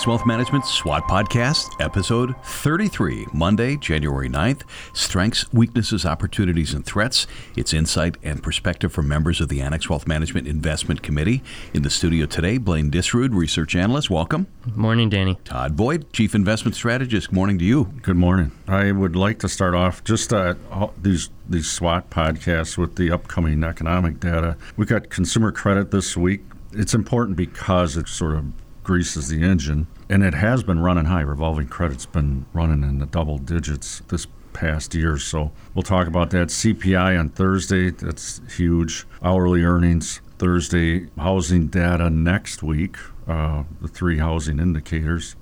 Annex Wealth Management SWOT Podcast, episode 33, Monday, January 9th. Strengths, weaknesses, opportunities, and threats. It's insight and perspective from members of the Annex Wealth Management Investment Committee. In the studio today, Blaine Disrood, research analyst. Welcome. Morning, Danny. Todd Boyd, chief investment strategist. Good morning to you. Good morning. I would like to start off just uh, these these SWOT podcasts with the upcoming economic data. We got consumer credit this week. It's important because it sort of greases the engine. And it has been running high. Revolving credit's been running in the double digits this past year. So we'll talk about that. CPI on Thursday, that's huge. Hourly earnings Thursday, housing data next week, uh, the three housing indicators.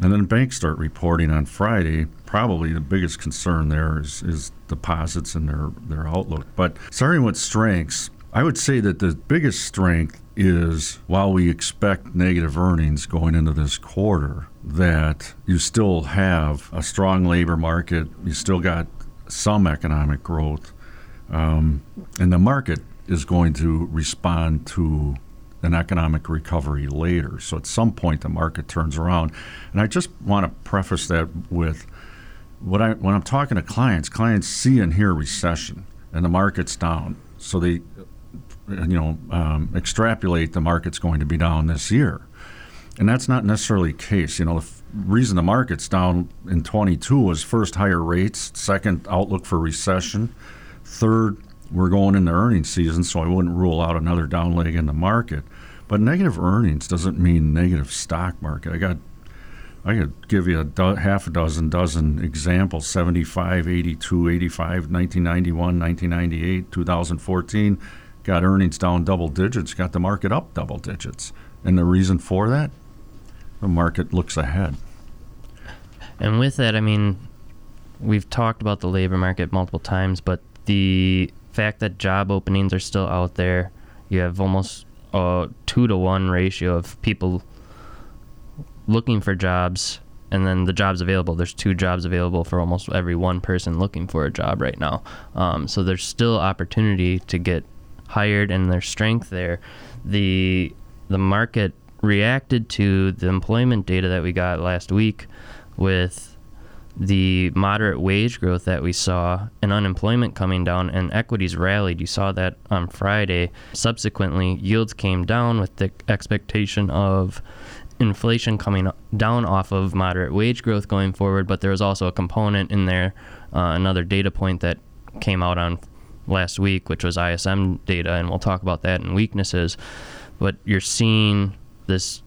And then banks start reporting on Friday. Probably the biggest concern there is, is deposits and their, their outlook. But starting with strengths, I would say that the biggest strength is while we expect negative earnings going into this quarter, that you still have a strong labor market, you still got some economic growth, um, and the market is going to respond to an economic recovery later. So at some point, the market turns around. And I just want to preface that with what I when I'm talking to clients, clients see and hear recession, and the market's down. So they you know, um, extrapolate the market's going to be down this year. And that's not necessarily the case. You know, the f- reason the market's down in 22 was first higher rates, second outlook for recession, third we're going into earnings season, so I wouldn't rule out another down leg in the market. But negative earnings doesn't mean negative stock market. I got I could give you a do- half a dozen dozen examples 75, 82, 85, 1991, 1998, 2014 got earnings down double digits, got the market up double digits. And the reason for that, the market looks ahead. And with that, I mean, we've talked about the labor market multiple times, but the fact that job openings are still out there, you have almost a two to one ratio of people looking for jobs and then the jobs available there's two jobs available for almost every one person looking for a job right now um, so there's still opportunity to get hired and their strength there, the the market reacted to the employment data that we got last week with the moderate wage growth that we saw and unemployment coming down and equities rallied. You saw that on Friday. Subsequently, yields came down with the expectation of inflation coming down off of moderate wage growth going forward, but there was also a component in there, uh, another data point that came out on last week, which was ISM data, and we'll talk about that and weaknesses. But you're seeing this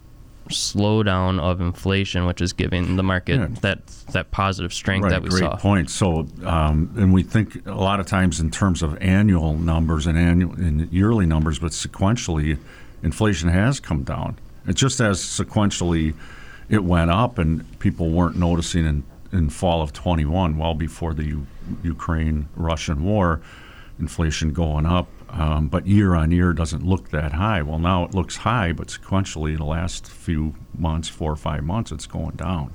slowdown of inflation, which is giving the market yeah. that that positive strength right, that we great saw. Great point. So, um, and we think a lot of times in terms of annual numbers and annual and yearly numbers, but sequentially, inflation has come down. It's just as sequentially it went up, and people weren't noticing in in fall of 21, well before the U- Ukraine Russian war inflation going up, um, but year on year doesn't look that high. Well, now it looks high, but sequentially, the last few months, four or five months, it's going down.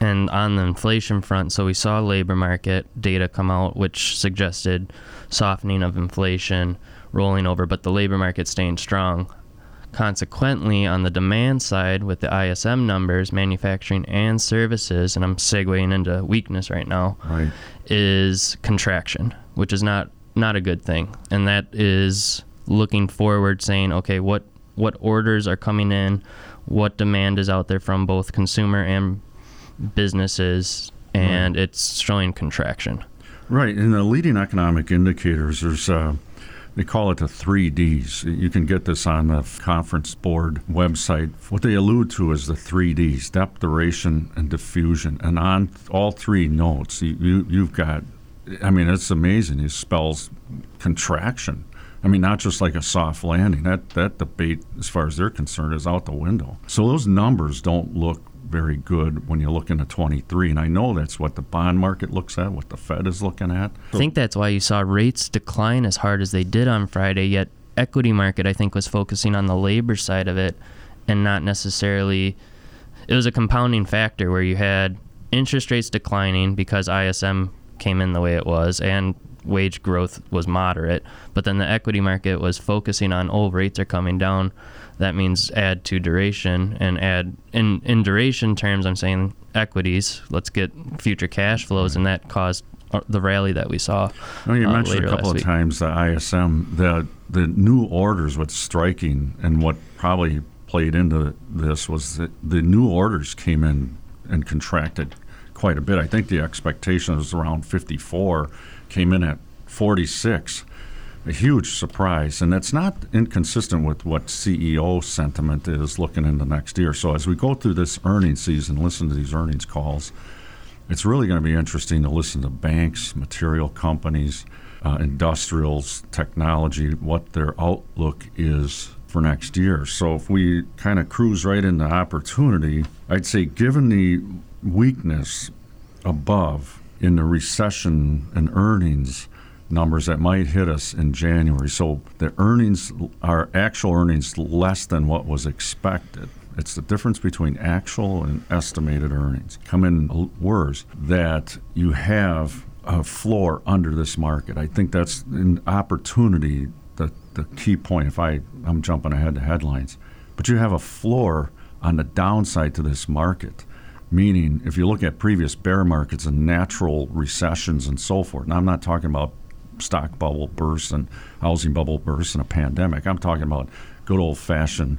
And on the inflation front, so we saw labor market data come out, which suggested softening of inflation rolling over, but the labor market staying strong. Consequently, on the demand side, with the ISM numbers, manufacturing and services, and I'm segueing into weakness right now, right. is contraction, which is not not a good thing. And that is looking forward, saying, okay, what what orders are coming in, what demand is out there from both consumer and businesses, and right. it's showing contraction. Right. In the leading economic indicators, there's uh, they call it the three Ds. You can get this on the conference board website. What they allude to is the three Ds: depth, duration, and diffusion. And on all three notes, you, you you've got I mean, it's amazing. He spells contraction. I mean, not just like a soft landing. That that debate, as far as they're concerned, is out the window. So those numbers don't look very good when you look into 23. And I know that's what the bond market looks at, what the Fed is looking at. I think that's why you saw rates decline as hard as they did on Friday. Yet equity market, I think, was focusing on the labor side of it, and not necessarily. It was a compounding factor where you had interest rates declining because ISM came in the way it was, and wage growth was moderate, but then the equity market was focusing on oh rates are coming down. That means add to duration and add in in duration terms. I'm saying equities. Let's get future cash flows, and that caused uh, the rally that we saw. Well, you uh, mentioned a couple of week. times the ISM, the the new orders. What's striking and what probably played into this was that the new orders came in and contracted quite a bit. I think the expectation was around 54, came in at 46. A huge surprise, and that's not inconsistent with what CEO sentiment is looking into next year. So as we go through this earnings season, listen to these earnings calls, it's really going to be interesting to listen to banks, material companies, uh, industrials, technology, what their outlook is for next year. So if we kind of cruise right into opportunity, I'd say given the weakness above in the recession and earnings numbers that might hit us in January. So the earnings are actual earnings less than what was expected. It's the difference between actual and estimated earnings come in worse that you have a floor under this market. I think that's an opportunity, the, the key point. If I, I'm jumping ahead to headlines, but you have a floor on the downside to this market. Meaning, if you look at previous bear markets and natural recessions and so forth, and I'm not talking about stock bubble bursts and housing bubble bursts and a pandemic. I'm talking about good old fashioned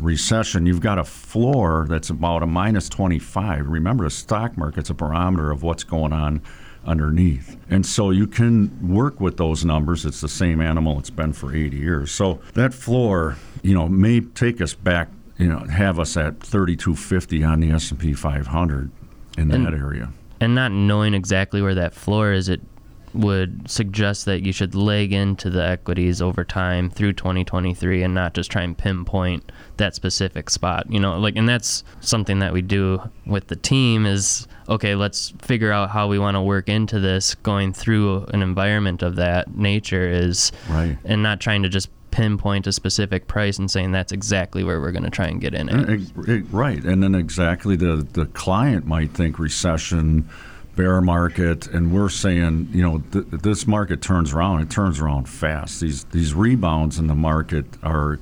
recession. You've got a floor that's about a minus 25. Remember, the stock market's a barometer of what's going on underneath. And so you can work with those numbers. It's the same animal it's been for 80 years. So that floor, you know, may take us back, you know, have us at 3250 on the S&P 500 in that area. and not knowing exactly where that floor is, it would suggest that you should leg into the equities over time through 2023 and not just try and pinpoint that specific spot. You know, like, and that's something that we do with the team is okay, let's figure out how we want to work into this going through an environment of that nature is, Right. and not trying to just pinpoint a specific price and saying that's exactly where we're going to try and get in it. Right, and then exactly the the client might think recession, bear market, and we're saying you know th- this market turns around. It turns around fast. These these rebounds in the market are,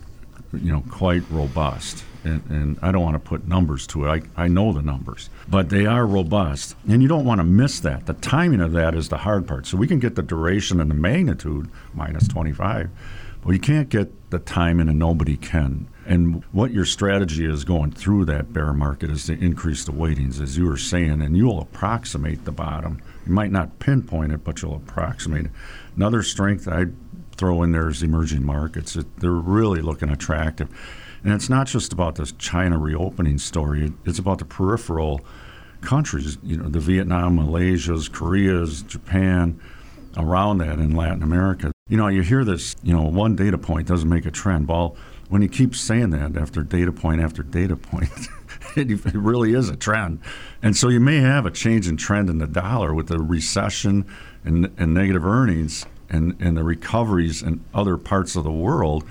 you know, quite robust. And, and I don't want to put numbers to it. I, I know the numbers, but they are robust, and you don't want to miss that. The timing of that is the hard part. So we can get the duration and the magnitude minus 25, well, you can't get the timing, and nobody can. And what your strategy is going through that bear market is to increase the weightings, as you were saying, and you'll approximate the bottom. You might not pinpoint it, but you'll approximate it. Another strength I'd throw in there is emerging markets. It, they're really looking attractive. And it's not just about this China reopening story, it's about the peripheral countries, you know, the Vietnam, Malaysia's, Korea's, Japan, around that in Latin America. You know, you hear this, you know, one data point doesn't make a trend. Well, when you keep saying that after data point after data point, it, really is a trend. And so you may have a change in trend in the dollar with the recession and, and negative earnings and, and the recoveries in other parts of the world.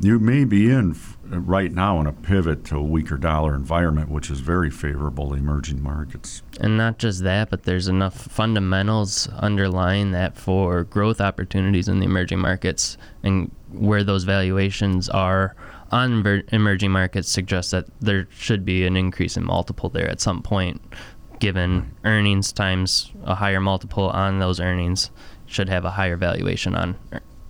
You may be in right now in a pivot to a weaker dollar environment, which is very favorable to emerging markets. And not just that, but there's enough fundamentals underlying that for growth opportunities in the emerging markets and where those valuations are on ver- emerging markets suggests that there should be an increase in multiple there at some point, given earnings times a higher multiple on those earnings should have a higher valuation on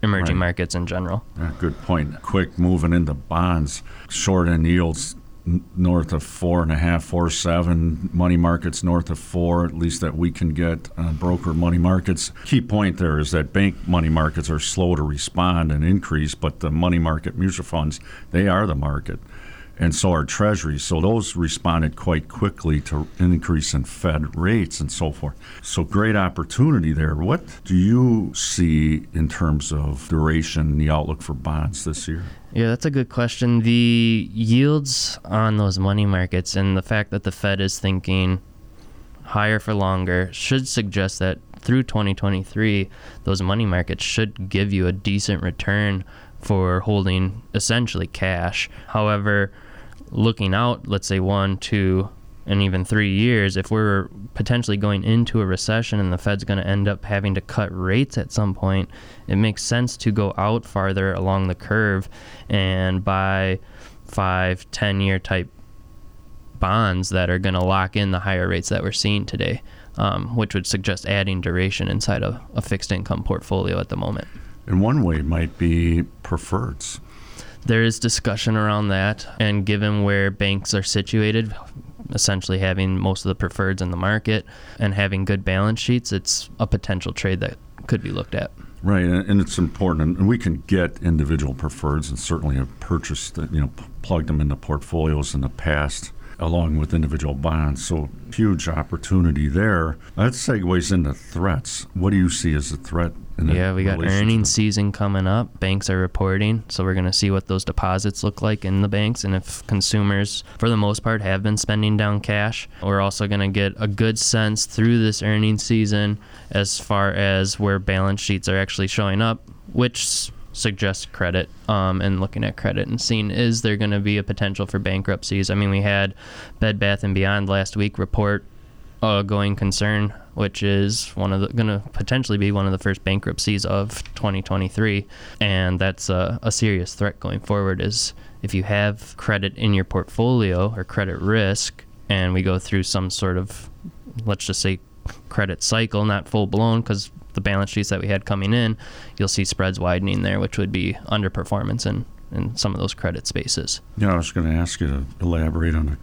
emerging Right. markets in general. Yeah, good point. Quick moving into bonds, short end yields n- north of four and a half, four seven. Money markets north of four, at least that we can get. Uh, broker money markets. Key point there is that bank money markets are slow to respond and increase, but the money market mutual funds they are the market. And so are treasuries. So those responded quite quickly to increase in Fed rates and so forth. So great opportunity there. What do you see in terms of duration, and the outlook for bonds this year? Yeah, that's a good question. The yields on those money markets and the fact that the Fed is thinking higher for longer should suggest that through 2023, those money markets should give you a decent return for holding essentially cash. However, looking out, let's say one, two, and even three years, if we're potentially going into a recession and the Fed's going to end up having to cut rates at some point, it makes sense to go out farther along the curve and buy five, ten year type bonds that are going to lock in the higher rates that we're seeing today, um, which would suggest adding duration inside a, a fixed income portfolio at the moment. And one way might be preferreds. There is discussion around that, and given where banks are situated, essentially having most of the preferreds in the market and having good balance sheets, it's a potential trade that could be looked at. Right, and it's important, and we can get individual preferreds, and certainly have purchased, uh, you know, plugged them into portfolios in the past along with individual bonds. So huge opportunity there. That segues into threats. What do you see as a threat? Yeah, we got earnings season coming up. Banks are reporting, so we're going to see what those deposits look like in the banks, and if consumers, for the most part, have been spending down cash. We're also going to get a good sense through this earnings season as far as where balance sheets are actually showing up, which suggests credit um, and looking at credit and seeing is there going to be a potential for bankruptcies. I mean, we had Bed Bath and Beyond last week report a going concern, which is one of going to potentially be one of the first bankruptcies of 2023, and that's a, a serious threat going forward. Is if you have credit in your portfolio or credit risk, and we go through some sort of let's just say credit cycle, not full blown, because the balance sheets that we had coming in, you'll see spreads widening there, which would be underperformance in, in some of those credit spaces. Yeah, I was going to ask you to elaborate on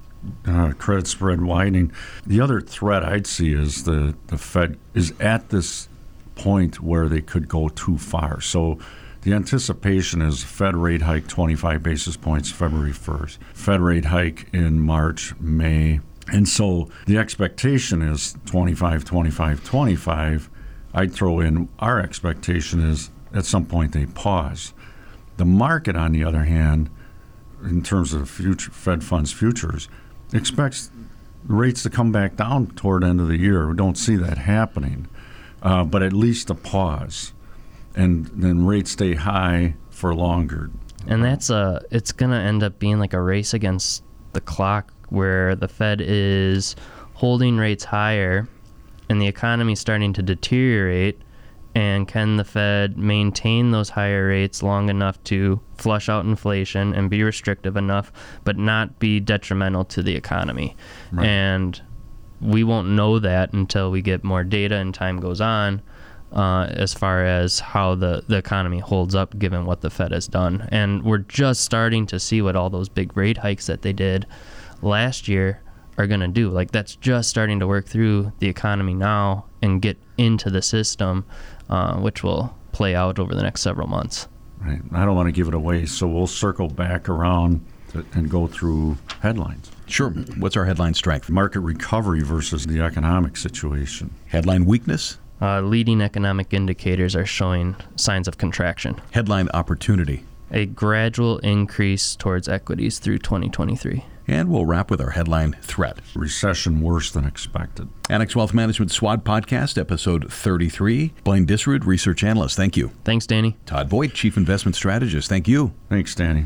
uh, credit spread widening. The other threat I'd see is the, the Fed is at this point where they could go too far. So the anticipation is Fed rate hike 25 basis points February 1st, Fed rate hike in March, May. And so the expectation is 25, 25, 25 I'd throw in our expectation is at some point they pause. The market, on the other hand, in terms of future Fed funds futures, expects rates to come back down toward end of the year. We don't see that happening, uh, but at least a pause, and then rates stay high for longer. And that's a it's going to end up being like a race against the clock, where the Fed is holding rates higher and the economy starting to deteriorate, and can the Fed maintain those higher rates long enough to flush out inflation and be restrictive enough, but not be detrimental to the economy? Right. And we won't know that until we get more data and time goes on. Uh, as far as how the, the economy holds up given what the Fed has done. And we're just starting to see what all those big rate hikes that they did last year are going to do. Like that's just starting to work through the economy now and get into the system, uh, which will play out over the next several months. Right. I don't want to give it away, so we'll circle back around and go through headlines. Sure. What's our headline strength? Market recovery versus the economic situation. Headline weakness? Uh, leading economic indicators are showing signs of contraction. Headline opportunity? A gradual increase towards equities through 2023. And we'll wrap with our headline threat Recession worse than expected. Annex Wealth Management SWOT Podcast, episode 33. Blaine Disrud, research analyst. Thank you. Thanks, Danny. Todd Voigt, chief investment strategist. Thank you. Thanks, Danny.